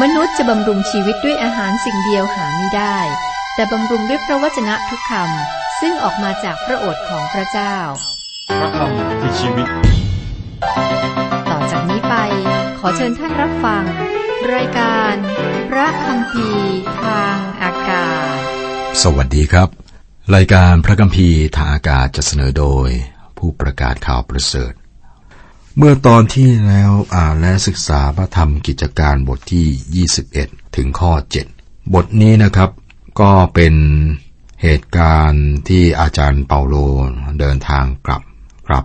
มนุษย์จะบำรุงชีวิตด้วยอาหารสิ่งเดียวหาไม่ได้ แต่บำรุงด้วยพระวจนะทุกคำซึ่งออกมาจากพระโอษฐ์ของพระเจ้า พระคำคือชีวิต ต่อจากนี้ไป ขอเชิญท่านรับฟัง รายการ พระคำพีทางอากาศ สวัสดีครับ รายการพระคัมภีร์ทางอากาศจะเสนอโดย ผู้ประกาศข่าวประเสริฐ เมื่อตอนที่แล้วอ่านและศึกษาพระธรรมกิจการบทที่ 21 ถึงข้อ 7 บทนี้นะครับก็เป็นเหตุการณ์ที่อาจารย์เปาโลเดินทางกลับกลับ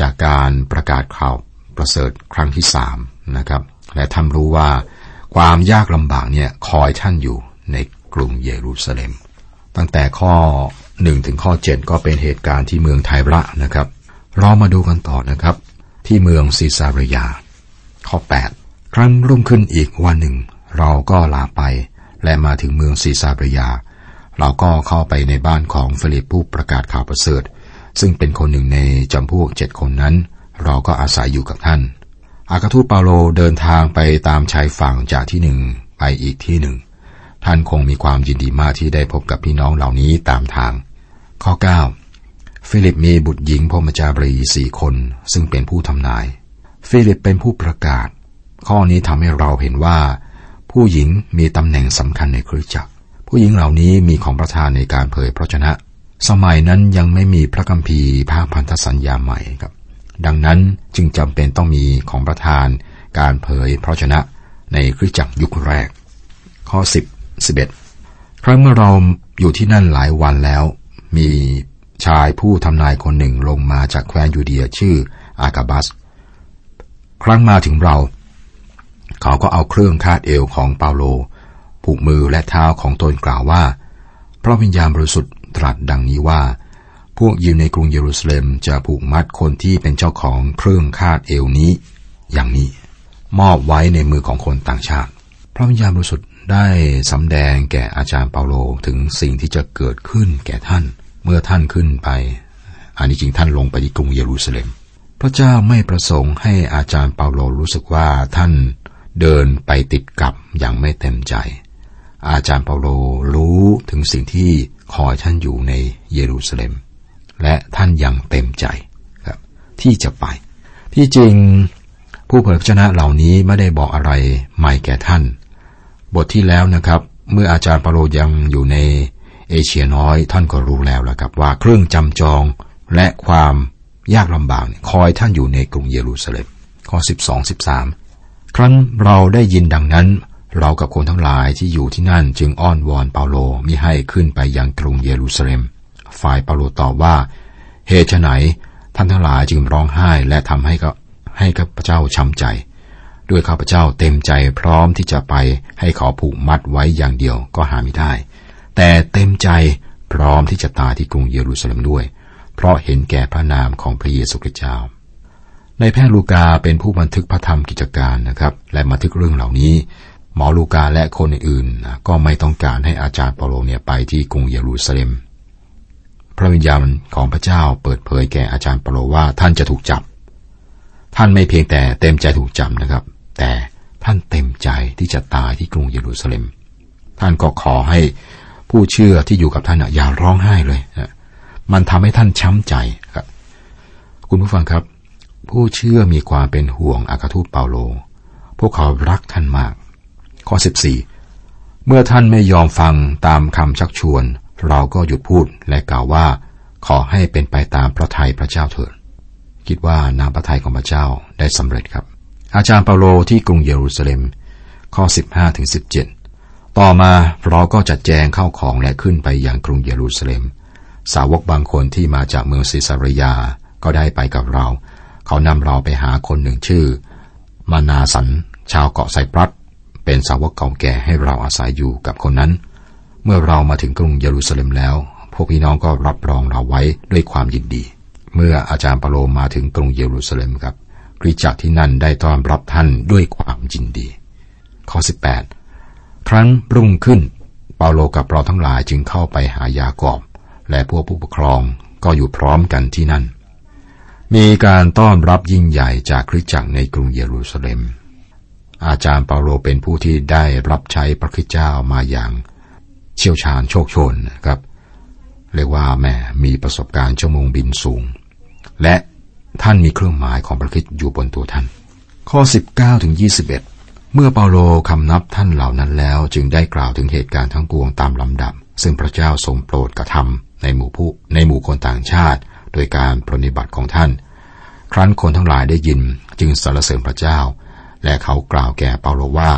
จากการประกาศข่าวประเสริฐครั้งที่สามนะครับ และท่านรู้ว่าความยากลำบากเนี่ยคอยท่านอยู่ในกรุงเยรูซาเล็ม ตั้งแต่ข้อ 1 ถึงข้อ 7 ก็เป็นเหตุการณ์ที่เมืองไทระนะครับ เรามาดูกันต่อนะครับ ที่เมืองซีซารียา ข้อ 8 ครั้นรุ่งขึ้นอีกวันหนึ่ง เราก็ลาไป และมาถึงเมืองซีซารียา เราก็เข้าไปในบ้านของฟิลิปผู้ประกาศข่าวประเสริฐ ซึ่งเป็นคนหนึ่งในจำพวกเจ็ดคนนั้น เราก็อาศัยอยู่กับท่าน อัครทูตเปาโลเดินทางไปตามชายฝั่งจากที่หนึ่งไปอีกที่หนึ่ง ท่านคงมีความยินดีมากที่ได้พบกับพี่น้องเหล่านี้ตามทาง ข้อ 9 ฟิลิปมีบุตรหญิงพรหมจารีสี่คน ซึ่งเป็นผู้ทำนาย ฟิลิปเป็นผู้ประกาศ ข้อนี้ทำให้เราเห็นว่า ผู้หญิงมีตำแหน่งสำคัญในคริสตจักร ผู้หญิงเหล่านี้มีของประทานในการเผยพระวจนะ สมัยนั้นยังไม่มีพระคัมภีร์ภาคพันธสัญญาใหม่ครับ ดังนั้นจึงจำเป็นต้องมีของประทานการเผยพระวจนะในคริสตจักรยุคแรก ข้อ 10 11 ครั้งเมื่อเราอยู่ที่นั่นหลายวันแล้ว มี ชายผู้ทำนายคนหนึ่งลงมาจากแคว้นยูเดียชื่ออากาบัส ครั้งมาถึงเรา เขาก็เอาเครื่องคาดเอวของเปาโล ผูกมือและเท้าของตนกล่าวว่า พระวิญญาณบริสุทธิ์ตรัสดังนี้ว่า พวกยิวในกรุงเยรูซาเล็มจะผูกมัดคนที่เป็นเจ้าของเครื่องคาดเอวนี้ อย่างนี้ มอบไว้ในมือของคนต่างชาติ พระวิญญาณบริสุทธิ์ได้สำแดงแก่อาจารย์เปาโลถึงสิ่งที่จะเกิดขึ้นแก่ท่าน มื่อท่านขึ้นไป อันนี้จริงท่านลงไปที่กรุงเยรูซาเล็ม พระเจ้าไม่ประสงค์ให้อาจารย์เปาโลรู้สึกว่าท่านเดินไปติดกับอย่างไม่เต็มใจ อาจารย์เปาโลรู้ถึงสิ่งที่คอยท่านอยู่ในเยรูซาเล็ม และท่านยังเต็มใจครับที่จะไป ที่จริงผู้เผยพระชนะเหล่านี้ไม่ได้บอกอะไรใหม่แก่ท่าน บทที่แล้วนะครับ เมื่ออาจารย์เปาโลยังอยู่ใน เอเชียน้อยท่านก็รู้แล้วละครับว่าเครื่องจำจองและความยากลำบากคอยท่านอยู่ในกรุงเยรูซาเล็มข้อ 12 13 ครั้นเราได้ยินดังนั้น เรากับคนทั้งหลายที่อยู่ที่นั่นจึงอ้อนวอนเปาโลมิให้ขึ้นไปยังกรุงเยรูซาเล็ม ฝ่ายเปาโลตอบว่า เหตุไหนท่านทั้งหลายจึงร้องไห้และทำให้ก็ให้ข้าพเจ้าช้ำใจ ด้วยข้าพเจ้าเต็มใจพร้อมที่จะไปให้เขาผูกมัดไว้อย่างเดียวก็หาไม่ได้ แต่เต็มใจพร้อมที่จะตายที่กรุงเยรูซาเล็มด้วย เพราะเห็นแก่พระนามของพระเยซูคริสต์เจ้า ในแพทย์ลูกาเป็นผู้บันทึกพระธรรมกิจการนะครับ และบันทึกเรื่องเหล่านี้ หมอลูกาและคนอื่นๆก็ไม่ต้องการให้อาจารย์เปาโลเนี่ยไปที่กรุงเยรูซาเล็ม พระวิญญาณของพระเจ้าเปิดเผยแก่อาจารย์เปาโลว่าท่านจะถูกจับ ท่านไม่เพียงแต่เต็มใจถูกจับนะครับ แต่ท่านเต็มใจที่จะตายที่กรุงเยรูซาเล็ม ท่านก็ขอให้ ผู้เชื่อที่อยู่กับท่านอย่าร้องไห้เลยมันทำให้ท่านช้ำใจครับ คุณผู้ฟังครับ ผู้เชื่อมีความเป็นห่วงอากาทูตเปาโล พวกเขารักท่านมาก ข้อ 14 เมื่อท่านไม่ยอมฟังตามคำชักชวน เราก็หยุดพูดและกล่าวว่า ขอให้เป็นไปตามพระทัยพระเจ้าเถิดคิดว่าน้ำพระทัยของพระเจ้าได้สำเร็จครับ อาจารย์เปาโลที่กรุงเยรูซาเล็ม ข้อ 15ถึง17 ต่อมาเราก็จัดแจงเข้าของและขึ้นไปยังกรุงเยรูซาเล็ม สาวกบางคนที่มาจากเมืองซิซาริยาก็ได้ไปกับเรา เขานำเราไปหาคนหนึ่งชื่อ มานาสัน ชาวเกาะไซปรัส เป็นสาวกเก่าแก่ให้เราอาศัยอยู่กับคนนั้น เมื่อเรามาถึงกรุงเยรูซาเล็มแล้ว พวกพี่น้องก็รับรองเราไว้ด้วยความยินดี เมื่ออาจารย์เปโลมาถึงกรุงเยรูซาเล็มครับคริจักที่นั่นได้ต้อนรับท่านด้วยความยินดี ข้อ 18 ครั้งรุ่งขึ้น เปาโลกับเราทั้งหลายจึงเข้าไปหายากอบ และพวกผู้ปกครองก็อยู่พร้อมกันที่นั่น มีการต้อนรับยิ่งใหญ่จากคริสตจักรในกรุงเยรูซาเล็ม อาจารย์เปาโลเป็นผู้ที่ได้รับใช้พระคิดเจ้ามาอย่างเชี่ยวชาญโชคชนนะครับเรียกว่าแม่มีประสบการณ์ชั่วโมงบินสูง และท่านมีเครื่องหมายของพระคิดอยู่บนตัวท่าน ข้อ 19ถึง21 เมื่อเปาโลคำนับท่านเหล่านั้นแล้วจึงได้กล่าวถึงเหตุการณ์ทั้งปวงตามลำดับ ซึ่งพระเจ้าทรงโปรดกระทำในหมู่ผู้ในหมู่คนต่างชาติ โดยการปรนิบัติของท่าน ครั้นคนทั้งหลายได้ยินจึงสรรเสริญพระเจ้า และเขากล่าวแก่เปาโลว่า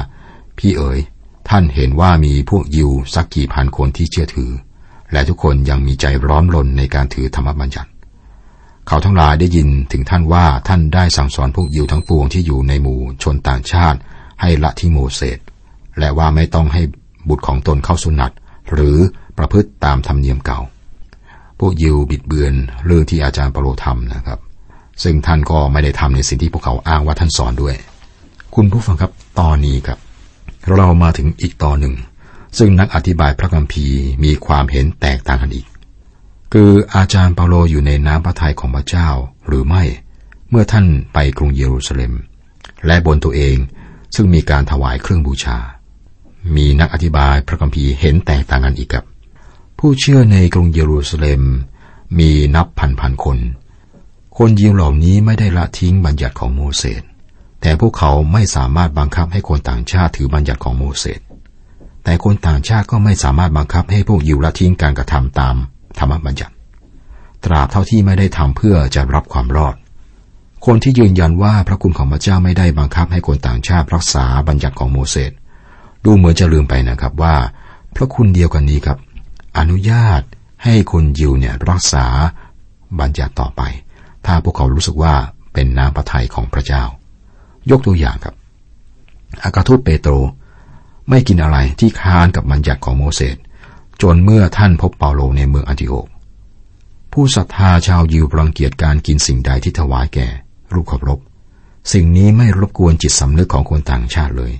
พี่เอ๋ยท่านเห็นว่ามีพวกยิวสักกี่พันคนที่เชื่อถือ และทุกคนยังมีใจร้อนรนในการถือธรรมบัญญัติ เขาทั้งหลายได้ยินถึงท่านว่าท่านได้สั่งสอนพวกยิวทั้งปวงที่อยู่ในหมู่ชนต่างชาติ ให้ละทิ้งโมเสสและว่าไม่ต้องให้บุตรของตนเข้าสุนัตหรือประพฤติตามธรรมเนียมเก่า พวกยิวบิดเบือนเรื่องที่อาจารย์เปโลทำนะครับ ซึ่งท่านก็ไม่ได้ทำในสิ่งที่พวกเขาอ้างว่าท่านสอนด้วย คุณผู้ฟังครับตอนนี้ครับ เรามาถึงอีกตอนหนึ่ง ซึ่งนักอธิบายพระคัมภีร์มีความเห็นแตกต่างกันอีก คืออาจารย์เปาโลอยู่ในน้ำพระทัยของพระเจ้าหรือไม่ เมื่อท่านไปกรุงเยรูซาเล็ม และบนตัวเอง ซึ่งมีการถวายเครื่องบูชา มีนักอธิบายพระคัมภีร์เห็นแตกต่างกันอีกครับ ผู้เชื่อในกรุงเยรูซาเล็ม มีนับพันพันคน คนยิวเหล่านี้ไม่ได้ละทิ้งบัญญัติของโมเสส แต่พวกเขาไม่สามารถบังคับให้คนต่างชาติถือบัญญัติของโมเสส แต่คนต่างชาติก็ไม่สามารถบังคับให้พวกยิวละทิ้งการกระทำตามธรรมบัญญัติ ตราบเท่าที่ไม่ได้ทำเพื่อจะรับความรอด คนที่ยืนยันว่าพระคุณของพระเจ้าไม่ได้บังคับให้คนต่างชาติรักษาบัญญัติของโมเสสดูเหมือนจะลืมไปนะครับว่า พระคุณเดียวกันนี้ครับ อนุญาตให้คนยิวเนี่ยรักษาบัญญัติต่อไป ถ้าพวกเขารู้สึกว่าเป็นน้ำพระทัยของพระเจ้า ยกตัวอย่างครับ อากาทูตเปโตร ไม่กินอะไรที่ค้านกับบัญญัติของโมเสสจนเมื่อท่านพบเปาโลในเมืองอันติโอกผู้ศรัทธาชาวยิวรังเกียจการกินสิ่งใดที่ถวายแก่ รูปเคารพสิ่งนี้ไม่รบกวนจิตสำนึกของคนต่างชาติเลย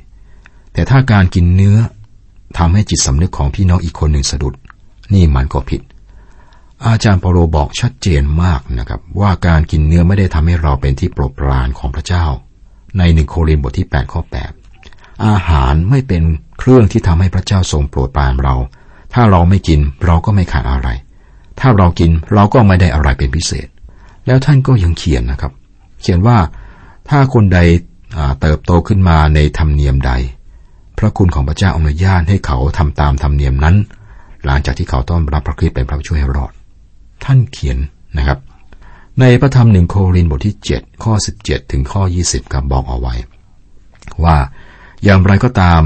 แต่ถ้าการกินเนื้อทำให้จิตสำนึกของพี่น้องอีกคนหนึ่งสะดุด นี่มันก็ผิด อาจารย์เปโลบอกชัดเจนมากนะครับ ว่าการกินเนื้อไม่ได้ทำให้เราเป็นที่โปรดปรานของพระเจ้า ในหนึ่งโครินธ์บทที่8ข้อ8อาหารไม่เป็นเครื่องที่ทำให้พระเจ้าทรงโปรดปรานเรา ถ้าเราไม่กินเราก็ไม่ขาดอะไร ถ้าเรากินเราก็ไม่ได้อะไรเป็นพิเศษ แล้วท่านก็ยังเขียนนะครับ เขียนว่าถ้าคนใดเติบโตขึ้นมาในธรรมเนียมใด พระคุณของพระเจ้าอนุญาตให้เขาทำตามธรรมเนียมนั้น หลังจากที่เขาต้อนรับพระคริสต์เป็นพระช่วยให้รอด ท่านเขียนนะครับ ในพระธรรมหนึ่งโครินธ์บทที่ 7 ข้อ 17 ถึงข้อ 20กับบอกเอาไว้ ว่าอย่างไรก็ตาม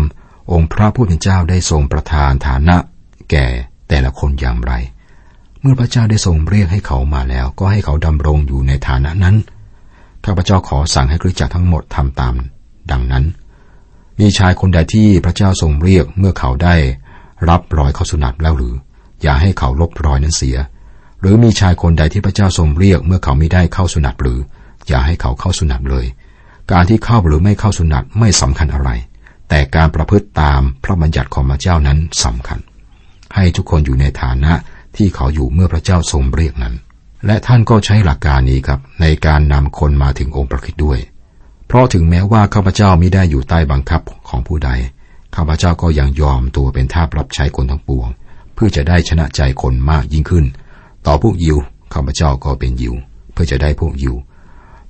องค์พระผู้เป็นเจ้าได้ทรงประทานฐานะ แก่แต่ละคนอย่างไร เมื่อพระเจ้าได้ทรงเรียกให้เขามาแล้ว ก็ให้เขาดำรงอยู่ในฐานะนั้น ข้าพเจ้าขอสั่งให้คริสตจักรทั้งหมดทำตาม ดังนั้น มีชายคนใดที่พระเจ้าทรงเรียกเมื่อเขาได้รับรอยเข้าสุนัตแล้วหรือ อย่าให้เขาลบรอยนั้นเสีย หรือมีชายคนใดที่พระเจ้าทรงเรียกเมื่อเขาไม่ได้เข้าสุนัตหรือ อย่าให้เขาเข้าสุนัตเลย การที่เข้าหรือไม่เข้าสุนัตไม่สำคัญอะไร แต่การประพฤติตามพระบัญญัติของพระเจ้านั้นสำคัญ ให้ทุกคนอยู่ในฐานะที่เขาอยู่เมื่อพระเจ้าทรงเรียกนั้น และท่านก็ใช้หลักการนี้ครับ ในการนำคนมาถึงองค์พระคริสต์ด้วย เพราะถึงแม้ว่าข้าพเจ้ามิได้อยู่ใต้บังคับของผู้ใด ข้าพเจ้าก็ยังยอมตัวเป็นทาสรับใช้คนทั้งปวง เพื่อจะได้ชนะใจคนมากยิ่งขึ้น ต่อพวกยิวข้าพเจ้าก็เป็นยิว เพื่อจะได้พวกยิว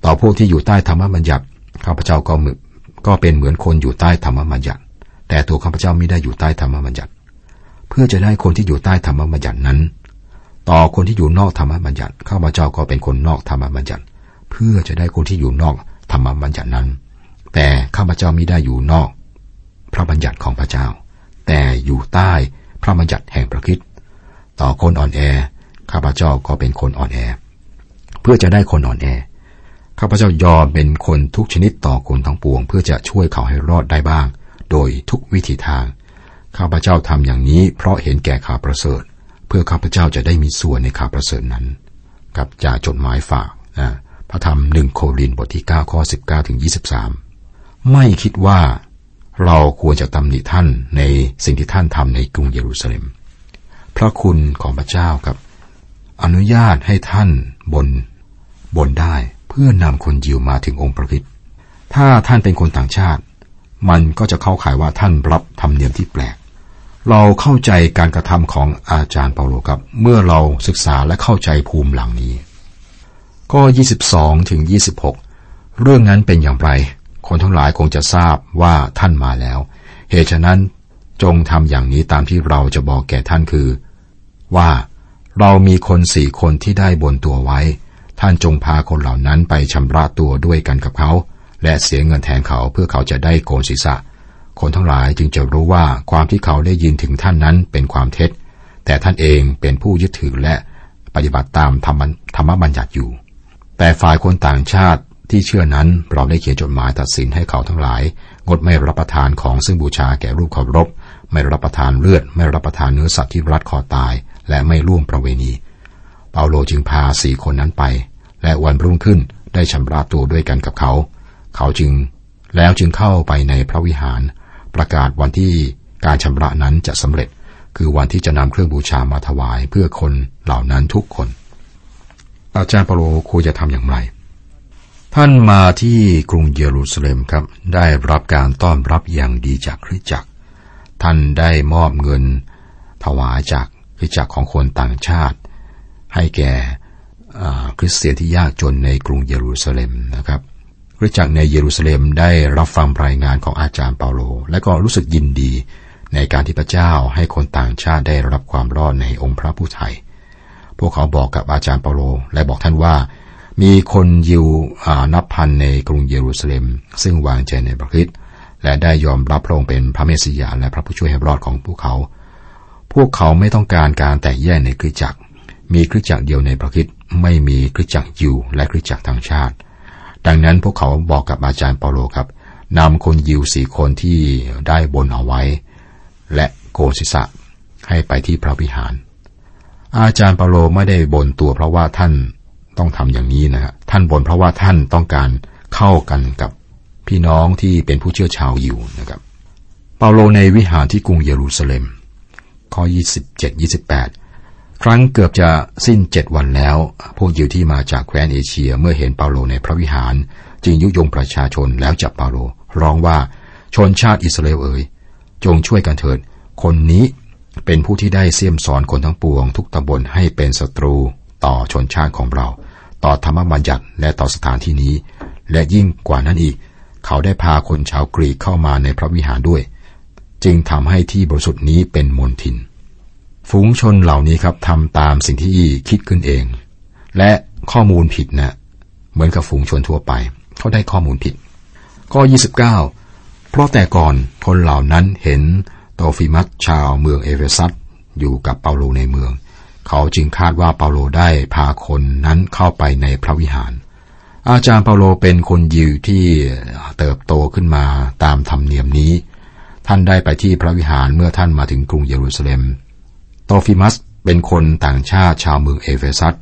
ต่อพวกที่อยู่ใต้ธรรมบัญญัติข้าพเจ้าก็มือก็เป็นเหมือนคนอยู่ใต้ธรรมบัญญัติ แต่ตัวข้าพเจ้าไม่ได้อยู่ใต้ธรรมบัญญัติ เพื่อจะได้คนที่อยู่ใต้ธรรมบัญญัตินั้น ต่อคนที่อยู่นอกธรรมบัญญัติข้าพเจ้าก็เป็นคนนอกธรรมบัญญัติ เพื่อจะได้คนที่อยู่นอกธรรมบัญญัตินั้น แต่ข้าพเจ้าม่ได้อยู่นอก พระบัญญัติของพระเจ้า แต่อยู่ใต้พระบัญญัติแห่งพระคิดต่อคนอ่อนแอข้าพเจ้าก็เป็นคนอ่อนแอ เพื่อจะได้คนอ่อนแอข้าพเจ้ายอมเป็นคนทุกชนิดต่อคนทั้งปวง เพื่อจะช่วยเขาให้รอดได้บ้าง โดยทุกวิธีทาง ข้าพเจ้าทำอย่างนี้เพราะเห็นแก่ข่าวประเสริฐ เพื่อข้าพเจ้าจะได้มีส่วนในข่าวประเสริฐนั้นกับจากจดหมายฝากนะพระธรรมหนึ่งโครินบทที่ 9 ข้อ 19 ถึง 23 ไม่คิดว่าเราควรจะตำหนิท่านในสิ่งที่ท่านทำในกรุงเยรูซาเล็ม พระคุณของพระเจ้าครับ อนุญาตให้ท่านบนบนได้เพื่อนำคนยิวมาถึงองค์พระคิดถ้าท่านเป็นคนต่างชาติ มันก็จะเข้าข่ายว่าท่านรับธรรมเนียมที่แปลก เราเข้าใจการกระทำของอาจารย์เปาโลครับ เมื่อเราศึกษาและเข้าใจภูมิหลังนี้ ก็ 22 ถึง 26 เรื่องนั้นเป็นอย่างไร คนทั้งหลายคงจะทราบว่าท่านมาแล้ว เหตุฉะนั้นจงทำอย่างนี้ตามที่เราจะบอกแก่ท่านคือ ว่าเรามีคนสี่คนที่ได้บนตัวไว้ ท่านจงพาคนเหล่านั้นไปชำระตัวด้วยกันกับเขา และเสียเงินแทนเขาเพื่อเขาจะได้โกนศีรษะ คนทั้งหลายจึงจะรู้ว่าความที่เขาได้ยินถึงท่านนั้นเป็นความเท็จ แต่ท่านเองเป็นผู้ยึดถือและปฏิบัติตามธรรมธรรมบัญญัติอยู่ แต่ฝ่ายคนต่างชาติที่เชื่อนั้นเราได้เขียนจดหมายตัดสินให้เขาทั้งหลาย งดไม่รับประทานของซึ่งบูชาแก่รูปเคารพ ไม่รับประทานเลือด ไม่รับประทานเนื้อสัตว์ที่รัดคอตาย และไม่ร่วมประเวณี เปาโลจึงพาสี่คนนั้นไป และวันรุ่งขึ้นได้ชำระตัวด้วยกันกับเขา เขาจึงแล้วจึงเข้าไปในพระวิหาร ประกาศวันที่การชำระนั้นจะสำเร็จ คือวันที่จะนำเครื่องบูชามาถวายเพื่อคนเหล่านั้นทุกคน อาจารย์เปโลควรจะทำอย่างไร ท่านมาที่กรุงเยรูซาเล็มครับ ได้รับการต้อนรับอย่างดีจากคริสตจักร ท่านได้มอบเงินถวายจากคริสตจักรของคนต่างชาติ ให้แก่คริสเตียนที่ยากจนในกรุงเยรูซาเล็มนะครับ คริสตจักรในเยรูซาเล็มได้รับฟังรายงานของอาจารย์เปาโล และก็รู้สึกยินดีในการที่พระเจ้าให้คนต่างชาติได้รับความรอดในองค์พระผู้ไทย พวกเขาบอกกับอาจารย์เปาโล และบอกท่านว่า มีคนยิวนับพันในกรุงเยรูซาเล็ม ซึ่งวางใจในพระคริสต์และได้ยอมรับพระองค์เป็นพระเมสสิยาและพระผู้ช่วยให้รอดของพวกเขา พวกเขาไม่ต้องการการแตกแยกในคริสตจักร มีคริสตจักรเดียวในพระคริสต์ไม่มีคริสตจักรยิวและคริสตจักรทางชาติ ดังนั้นพวกเขาบอกกับอาจารย์เปาโลครับนำคนยิวสี่คนที่ได้บนเอาไว้ และโกนศีรษะให้ไปที่พระวิหาร อาจารย์เปาโลไม่ได้บนตัวเพราะว่าท่านต้องทำอย่างนี้นะฮะท่านบนเพราะว่าท่านต้องการเข้ากันกับพี่น้องที่เป็นผู้เชื่อชาวยิวนะครับ เปาโลในวิหารที่กรุงเยรูซาเล็มข้อ 27-28 ครั้งเกือบจะสิ้นเจ็ดวันแล้ว พวกยิวที่มาจากแคว้นเอเชียเมื่อเห็นเปาโลในพระวิหาร จึงยุยงประชาชนแล้วจับเปาโล ร้องว่าชนชาติอิสราเอลเอ๋ยจงช่วยกันเถิด คนนี้เป็นผู้ที่ได้เสี่ยมสอนคนทั้งปวง ทุกตำบลให้เป็นศัตรูต่อชนชาติของเรา ต่อธรรมบัญญัติและต่อสถานที่นี้ และยิ่งกว่านั้นอีก เขาได้พาคนชาวกรีกเข้ามาในพระวิหารด้วย จึงทำให้ที่บริสุทธิ์นี้เป็นมลทิน ฝูงชนเหล่านี้ครับทำตามสิ่งที่คิดขึ้นเอง และข้อมูลผิดนะเหมือนกับฝูงชนทั่วไป เขาได้ข้อมูลผิด ข้อ 29 เพราะแต่ก่อนคนเหล่านั้นเห็นโตรฟีมัสชาวเมืองเอเฟซัสอยู่กับเปาโลในเมือง เขาจึงคาดว่าเปาโลได้พาคนนั้นเข้าไปในพระวิหาร อาจารย์เปาโลเป็นคนยิวที่เติบโตขึ้นมาตามธรรมเนียมนี้ ท่านได้ไปที่พระวิหารเมื่อท่านมาถึงกรุงเยรูซาเล็ม โตรฟีมัสเป็นคนต่างชาติชาวเมืองเอเฟซัส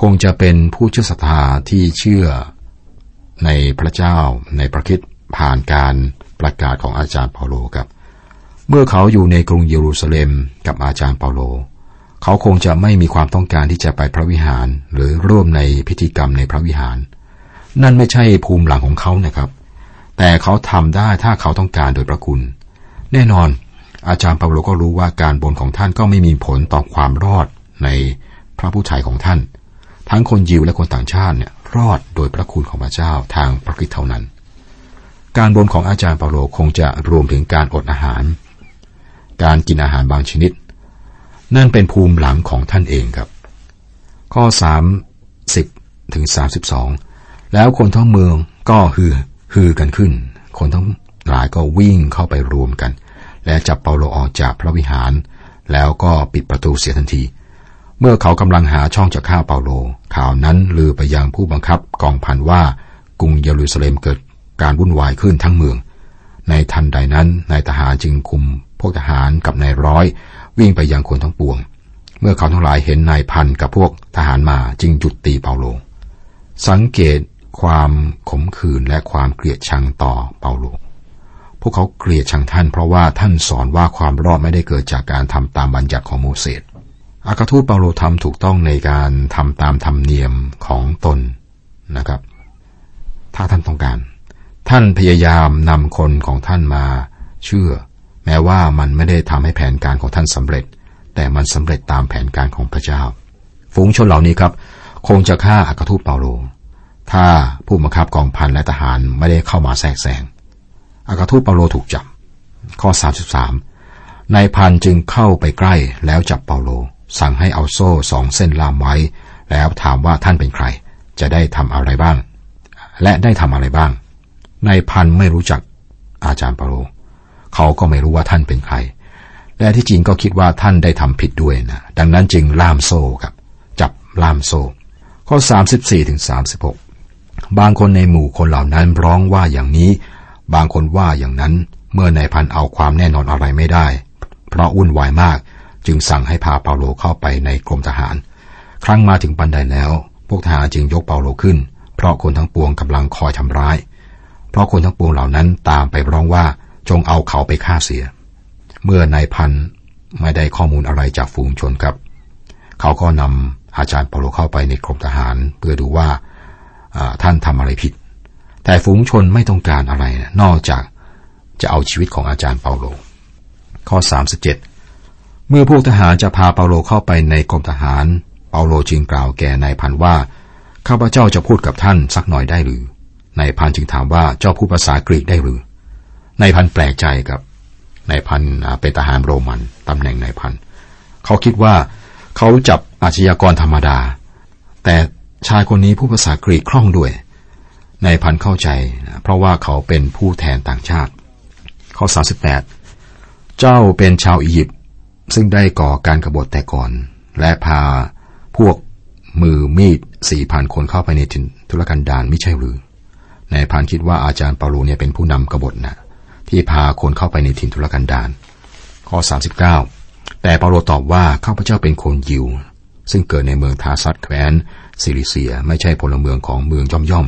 คงจะเป็นผู้เชื่อศรัทธาที่เชื่อในพระเจ้าในพระคริสต์ผ่านการประกาศของอาจารย์เปาโลครับ เมื่อเขาอยู่ในกรุงเยรูซาเล็มกับอาจารย์เปาโล เขาคงจะไม่มีความต้องการที่จะไปพระวิหารหรือร่วมในพิธีกรรมในพระวิหาร นั่นไม่ใช่ภูมิหลังของเขานะครับ แต่เขาทำได้ถ้าเขาต้องการโดยพระคุณ แน่นอน อาจารย์เปาโลก็รู้ว่าการบ่นของท่านก็ไม่มีผลต่อความรอดในพระผู้ไทยของท่าน ทั้งคนยิวและคนต่างชาติเนี่ยรอดโดยพระคุณของพระเจ้าทางพระคิดเท่านั้น การบ่นของอาจารย์เปาโลคงจะรวมถึงการอดอาหาร การกินอาหารบางชนิด นั่นเป็นภูมิหลังของท่านเองครับ ข้อ30ถึง32 แล้วคนทั้งเมืองก็ฮือฮือกันขึ้น คนทั้งหลายก็วิ่งเข้าไปรวมกัน และจับเปาโลออกจากพระวิหาร แล้วก็ปิดประตูเสียทันที เมื่อเขากำลังหาช่องจะฆ่าเปาโล ข่าวนั้นลือไปยังผู้บังคับกองพันว่ากรุงเยรูซาเล็มเกิดการวุ่นวายขึ้นทั้งเมือง ในทันใดนั้นนายทหารจึงคุมพวกทหารกับนายร้อย วิ่งไปยังคนทั้งปวง เมื่อเขาทั้งหลายเห็นนายพันกับพวกทหารมาจึงหยุดตีเปาโล สังเกตความขมขื่นและความเกลียดชังต่อเปาโล พวกเขาเกลียดชังท่านเพราะว่าท่านสอนว่าความรอดไม่ได้เกิดจากการทำตามบัญญัติของโมเสสอากาทูตเปาโลทำถูกต้องในการทำตามธรรมเนียมของตนนะครับ ถ้าท่านต้องการ ท่านพยายามนำคนของท่านมาเชื่อ แม้ว่ามันไม่ได้ทำให้แผนการของท่านสำเร็จ แต่มันสำเร็จตามแผนการของพระเจ้า ฝูงชนเหล่านี้ครับ คงจะฆ่าอัครทูตเปาโลถ้าผู้บังคับกองพันและทหารไม่ได้เข้ามาแทรกแซง อัครทูตเปาโลถูกจับ ข้อ 33นายพันจึงเข้าไปใกล้แล้วจับเปาโล สั่งให้เอาโซ่สองเส้นล่ามไว้ แล้วถามว่าท่านเป็นใคร จะได้ทำอะไรบ้าง และได้ทำอะไรบ้างนายพันไม่รู้จักอาจารย์เปาโล เขาก็ไม่รู้ว่าท่านเป็นใคร และที่จริงก็คิดว่าท่านได้ทำผิดด้วยนะ ดังนั้นจึงล่ามโซ่ครับ จับล่ามโซ่ ข้อ 34ถึง36 บางคนในหมู่คนเหล่านั้นร้องว่าอย่างนี้ บางคนว่าอย่างนั้นเมื่อนายพันเอาความแน่นอนอะไรไม่ได้ เพราะวุ่นวายมากจึงสั่งให้พาเปาโลเข้าไปในกรมทหาร ครั้งมาถึงบันไดแล้ว พวกทหารจึงยกเปาโลขึ้น เพราะคนทั้งปวงกำลังคอยทำร้าย เพราะคนทั้งปวงเหล่านั้นตามไปร้องว่าจงเอาเขาไปฆ่าเสีย เมื่อนายพันไม่ได้ข้อมูลอะไรจากฝูงชนครับ เขาก็นำอาจารย์เปาโลเข้าไปในกรมทหาร เพื่อดูว่าท่านทำอะไรผิด แต่ฝูงชนไม่ต้องการอะไรนอกจากจะเอาชีวิตของอาจารย์เปาโล ข้อ 37 เมื่อพวกทหารจะพาเปาโลเข้าไปในกรมทหาร เปาโลจึงกล่าวแก่นายพันว่า ข้าพเจ้าจะพูดกับท่านสักหน่อยได้หรือนายพันจึงถามว่าเจ้าพูดภาษากรีกได้หรือนายพันแปลกใจกับนายพันเป็นทหารโรมันตำแหน่งนายพันเขาคิดว่าเขาจับอาชญากรธรรมดา แต่ชายคนนี้พูดภาษากรีกคล่องด้วย นายพันเข้าใจ เพราะว่าเขาเป็นผู้แทนต่างชาติ ข้อ 38 เจ้าเป็นชาวอียิปต์ซึ่งได้ก่อการกรบฏแต่ก่อน และพาพวกมือมีดสี่พันคนเข้าไปในถิ่นทุรกันดารไม่ใช่หรือนายพานคิดว่าอาจารย์เปาโลเนี่ยเป็นผู้นำกบฏนะที่พาคนเข้าไปในถิ่นทุรกันดารข้อ 39 แต่เปาโลตอบว่าข้าพเจ้าเป็นคนยิว ซึ่งเกิดในเมืองทาร์ซัสแคว้นซิลิเซีย ไม่ใช่พลเมืองของเมืองย่อมย่อม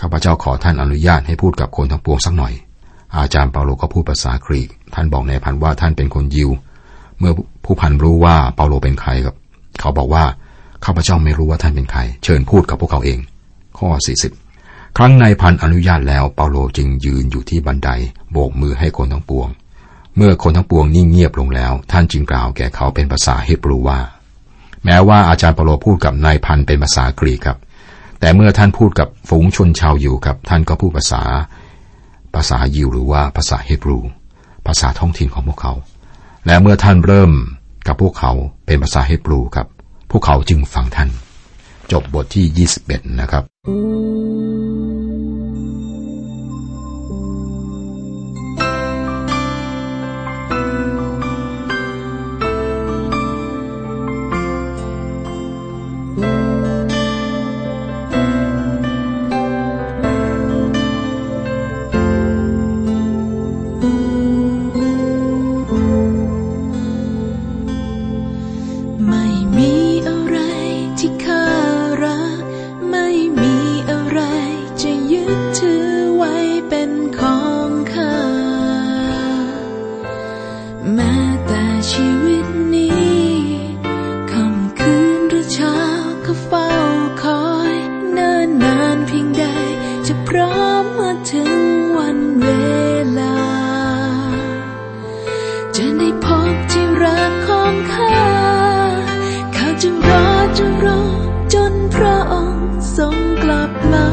ข้าพเจ้าขอท่านอนุญาตให้พูดกับคนทั้งปวงสักหน่อย อาจารย์เปาโลก็พูดภาษากรีก ท่านบอกนายพันว่าท่านเป็นคนยิว เมื่อผู้พันรู้ว่าเปาโลเป็นใครครับ เขาบอกว่าข้าพเจ้าไม่รู้ว่าท่านเป็นใคร เชิญพูดกับพวกเขาเอง ข้อ 40 ครั้นนายพันอนุญาตแล้วเปาโลจึงยืนอยู่ที่บันได โบกมือให้คนทั้งปวง เมื่อคนทั้งปวงนิ่งเงียบลงแล้ว ท่านจึงกล่าวแก่เขาเป็นภาษาเฮบรูว่า แม้ว่าอาจารย์เปาโลพูดกับนายพันเป็นภาษากรีกครับ แต่เมื่อท่านพูดกับฝูงชนชาวยิวครับ ท่านก็พูดภาษา ภาษายิวหรือว่าภาษาเฮบรู ภาษาท้องถิ่นของพวกเขา และเมื่อท่านเริ่มกับพวกเขาเป็นภาษาเฮบรูครับ พวกเขาจึงฟังท่าน จบบทที่ 21 นะครับ จะรอจนพระองค์ทรงกลับมา